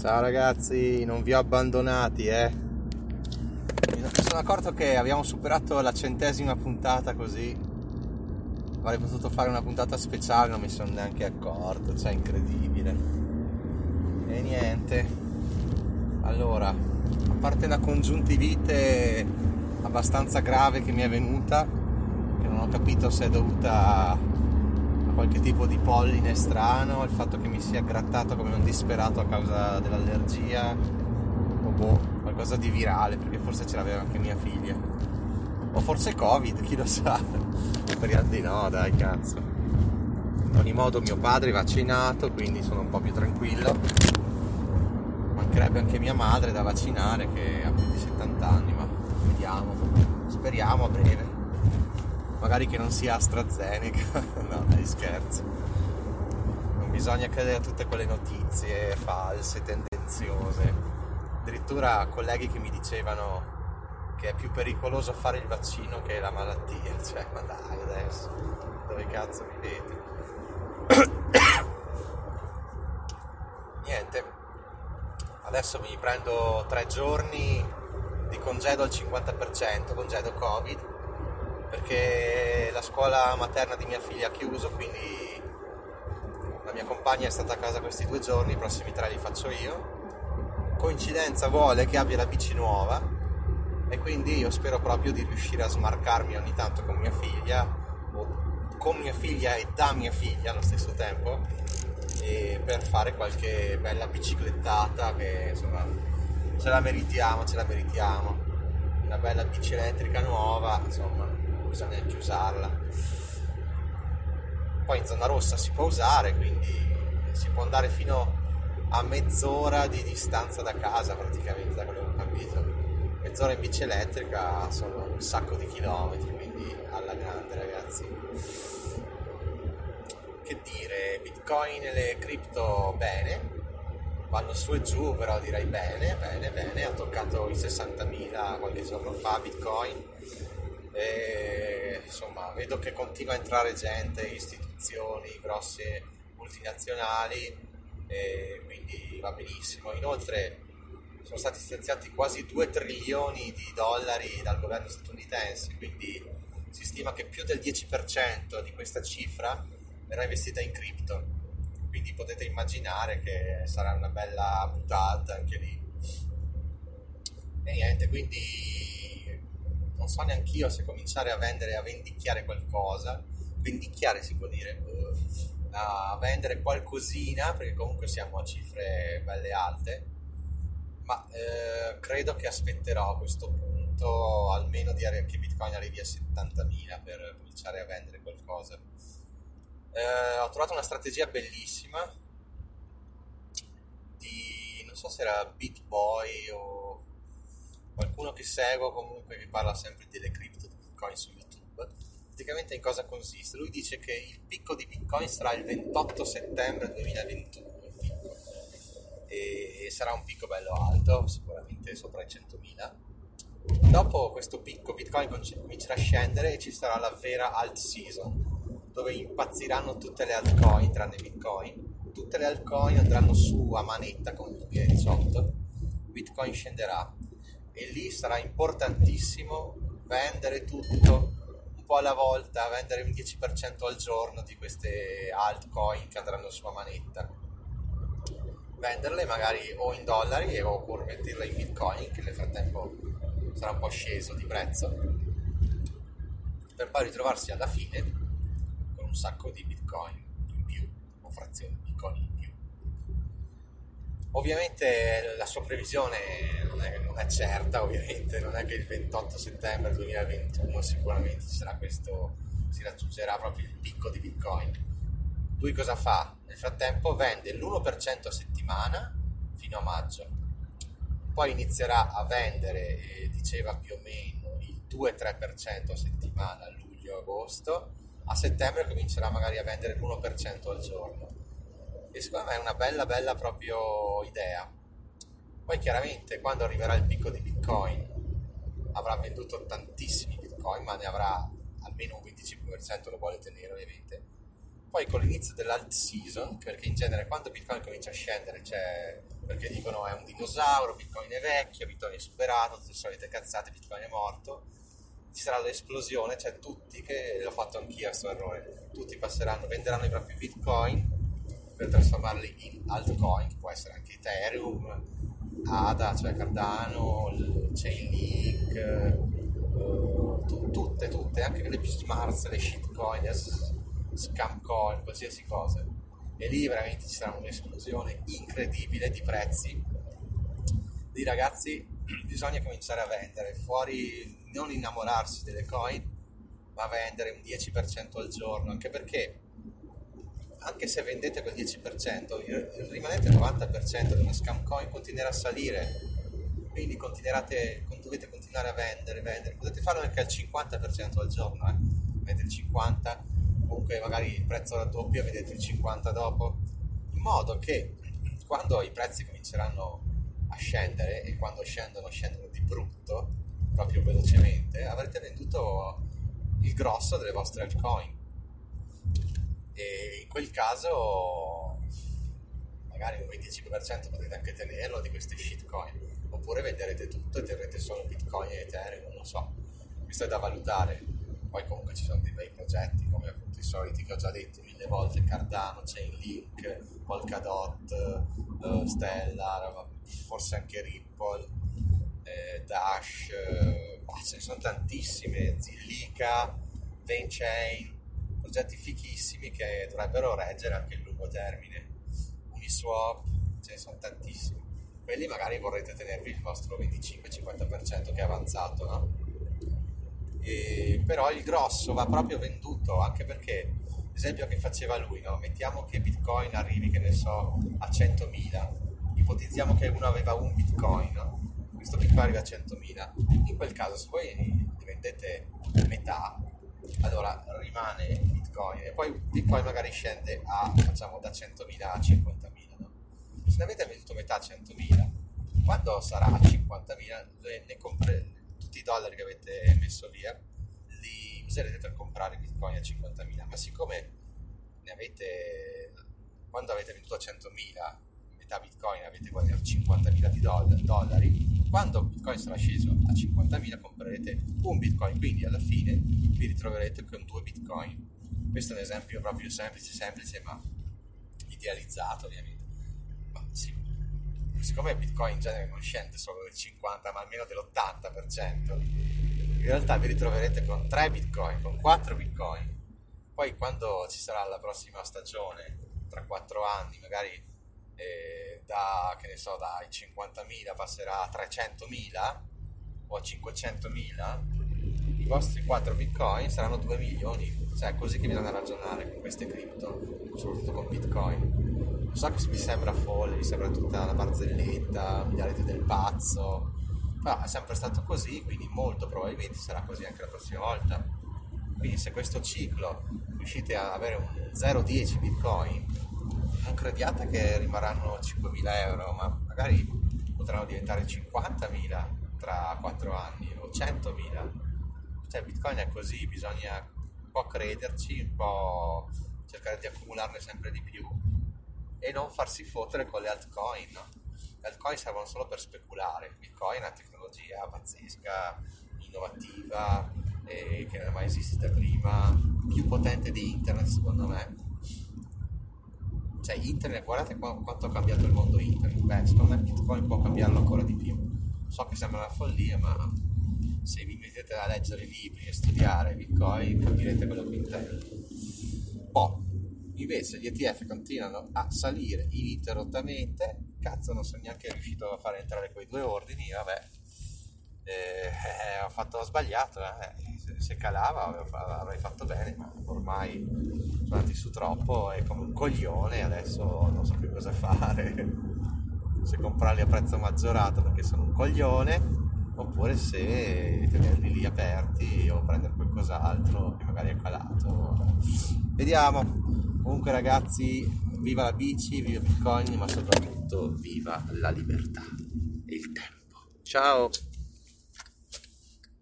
Ciao ragazzi, non vi ho abbandonati, eh. Mi sono accorto che abbiamo superato la centesima puntata così. Avrei potuto fare una puntata speciale, non mi sono neanche accorto, cioè incredibile. E niente. Allora, a parte una congiuntivite abbastanza grave che mi è venuta, che non ho capito se è dovuta qualche tipo di polline strano, il fatto che mi sia grattato come un disperato a causa dell'allergia, o boh, qualcosa di virale, perché forse ce l'aveva anche mia figlia. O forse Covid, chi lo sa. Speriamo di no, dai cazzo. In ogni modo mio padre è vaccinato, quindi sono un po' più tranquillo. Mancherebbe anche mia madre da vaccinare che ha più di 70 anni, ma vediamo. Speriamo a breve magari che non sia AstraZeneca, no dai scherzo. Non bisogna credere a tutte quelle notizie false, tendenziose. Addirittura colleghi che mi dicevano che è più pericoloso fare il vaccino che la malattia, cioè ma dai adesso, dove cazzo vivete? Niente, adesso mi prendo tre giorni di congedo al 50%, congedo Covid perché la scuola materna di mia figlia ha chiuso, quindi la mia compagna è stata a casa questi due giorni, i prossimi tre li faccio io. Coincidenza vuole che abbia la bici nuova e quindi io spero proprio di riuscire a smarcarmi ogni tanto con mia figlia, o con mia figlia e da mia figlia allo stesso tempo, per fare qualche bella biciclettata che insomma ce la meritiamo, ce la meritiamo. Una bella bici elettrica nuova, insomma bisogna anche usarla. Poi in zona rossa si può usare, quindi si può andare fino a mezz'ora di distanza da casa praticamente, da quello che ho capito. Mezz'ora in bici elettrica sono un sacco di chilometri, quindi alla grande ragazzi. Che dire, Bitcoin e le cripto bene, vanno su e giù, però direi bene, bene, bene, ha toccato i 60.000 qualche giorno fa Bitcoin e, insomma, vedo che continua a entrare gente, istituzioni, grosse multinazionali, quindi va benissimo. Inoltre sono stati stanziati quasi 2 trilioni di dollari dal governo statunitense, quindi si stima che più del 10% di questa cifra verrà investita in cripto. Quindi potete immaginare che sarà una bella buttata anche lì. E niente, quindi non so neanche io se cominciare a vendere, a vendicchiare qualcosa, vendicchiare si può dire, a vendere qualcosina, perché comunque siamo a cifre belle alte, ma eh, credo che aspetterò a questo punto almeno di che Bitcoin arrivi a 70.000 per cominciare a vendere qualcosa. Eh, ho trovato una strategia bellissima di, non so se era BitBoy o qualcuno che seguo comunque che parla sempre delle cripto di Bitcoin su YouTube. Praticamente in cosa consiste? Lui dice che il picco di Bitcoin sarà il 28 settembre 2021 e sarà un picco bello alto, sicuramente sopra i 100.000. Dopo questo picco Bitcoin comincerà a scendere e ci sarà la vera alt season, dove impazziranno tutte le altcoin tranne Bitcoin. Tutte le altcoin andranno su a manetta come nel 2018. Bitcoin scenderà e lì sarà importantissimo vendere tutto un po' alla volta, vendere un 10% al giorno di queste altcoin che andranno sulla manetta. Venderle magari o in dollari oppure metterle in bitcoin che nel frattempo sarà un po' sceso di prezzo per poi ritrovarsi alla fine con un sacco di bitcoin in più o frazioni di bitcoin in più Ovviamente la sua previsione non è, non è, certa, ovviamente, non è che il 28 settembre 2021 sicuramente sarà questo, si raggiungerà proprio il picco di Bitcoin. Lui cosa fa? Nel frattempo vende l'1% a settimana fino a maggio, poi inizierà a vendere, eh, diceva più o meno, il 2-3% a settimana a luglio-agosto, a settembre comincerà magari a vendere l'1% al giorno e secondo me è una bella bella proprio idea. Poi chiaramente quando arriverà il picco di bitcoin avrà venduto tantissimi bitcoin ma ne avrà almeno un 25% lo vuole tenere ovviamente. Poi con l'inizio dell'alt season perché in genere quando bitcoin comincia a scendere c'è perché dicono è un dinosauro, Bitcoin è vecchio, Bitcoin è superato, tutte le solite cazzate, Bitcoin è morto, ci sarà l'esplosione, cioè tutti, che l'ho fatto anch'io questo errore, tutti passeranno, venderanno i propri Bitcoin per trasformarli in altcoin, può essere anche Ethereum, ADA, cioè Cardano, Chainlink, uh, t- tutte, tutte, anche le più smart, le shitcoin, le scamcoin, qualsiasi cosa. E lì veramente ci sarà un'esplosione incredibile di prezzi. Di ragazzi, bisogna cominciare a vendere fuori, non innamorarsi delle coin, ma vendere un 10% al giorno, anche perché anche se vendete quel 10%, rimanete il 90% di una scam coin continuerà a salire. Quindi dovete continuare a vendere, vendere. Potete farlo anche al 50% al giorno, eh? Vedete il 50, comunque magari il prezzo raddoppia, vedete il 50 dopo, in modo che quando i prezzi cominceranno a scendere e quando scendono scendono di brutto, proprio velocemente, avrete venduto il grosso delle vostre altcoin e in quel caso magari un 25% potete anche tenerlo di queste shitcoin. Oppure venderete tutto e terrete solo bitcoin e ethereum non lo so. Questo è da valutare. Poi comunque ci sono dei bei progetti come appunto i soliti che ho già detto mille volte Cardano, Chainlink, Polkadot, uh, Stellar forse anche Ripple eh, Dash eh, ce ne sono tantissime Zilliqa, Chain progetti fichissimi che dovrebbero reggere anche il lungo termine. Uniswap, ce ne sono tantissimi. Quelli magari vorrete tenervi il vostro 25-50% che è avanzato, no? E, però il grosso va proprio venduto anche perché l'esempio che faceva lui, no? mettiamo che Bitcoin arrivi, che ne so, a 100.000, ipotizziamo che uno aveva un Bitcoin, no? questo Bitcoin arriva a 100.000, in quel caso se voi ne vendete metà, allora rimane Bitcoin e poi Bitcoin magari scende a, facciamo, da 100.000 a 50.000, no? Se ne avete venduto metà a 100.000, quando sarà a 50.000 ne compre, tutti i dollari che avete messo via li userete per comprare Bitcoin a 50.000, ma siccome ne avete, quando avete venduto a 100.000 metà Bitcoin avete guadagnato 50.000 di dollari, quando Bitcoin sarà sceso a 50.000 comprerete un Bitcoin, quindi alla fine vi ritroverete con due Bitcoin. Questo è un esempio proprio semplice, semplice, ma idealizzato ovviamente. Ma sì, siccome Bitcoin in genere non scende solo del 50, ma almeno dell'80%, in realtà vi ritroverete con 3 Bitcoin, con 4 Bitcoin. Poi quando ci sarà la prossima stagione, tra 4 anni, magari eh, da, che ne so, dai 50.000 passerà a 300.000 o a 500.000, i vostri 4 bitcoin saranno 2 milioni. Cioè, è così che bisogna ragionare con queste cripto, soprattutto con bitcoin. Lo so che vi sembra folle, vi sembra tutta una barzelletta, miliardi del pazzo, però è sempre stato così, quindi molto probabilmente sarà così anche la prossima volta. Quindi se questo ciclo riuscite ad avere un 0,10 bitcoin, non crediate che rimarranno 5.000 euro, ma magari potranno diventare 50.000 tra 4 anni o 100.000. Cioè Bitcoin è così, bisogna un po' crederci, un po' cercare di accumularne sempre di più e non farsi fottere con le altcoin. No? Le altcoin servono solo per speculare, Bitcoin è una tecnologia pazzesca, innovativa, che non è mai esistita prima, più potente di internet secondo me cioè internet, guardate quanto ha cambiato il mondo internet, beh, secondo me Bitcoin può cambiarlo ancora di più. So che sembra una follia, ma se vi mettete a leggere libri e studiare Bitcoin capirete quello che intendo. Boh, invece gli ETF continuano a salire ininterrottamente, cazzo non sono neanche riuscito a fare entrare quei due ordini, vabbè, eh, ho, fatto, ho sbagliato, eh. Se, calava avrei fatto bene, ma ormai sono andati su troppo e come un coglione adesso non so più cosa fare. Se comprarli a prezzo maggiorato perché sono un coglione oppure se tenerli lì aperti o prendere qualcos'altro che magari è calato. Vediamo. Comunque ragazzi viva la bici viva Bitcoin ma soprattutto viva la libertà e il tempo. Ciao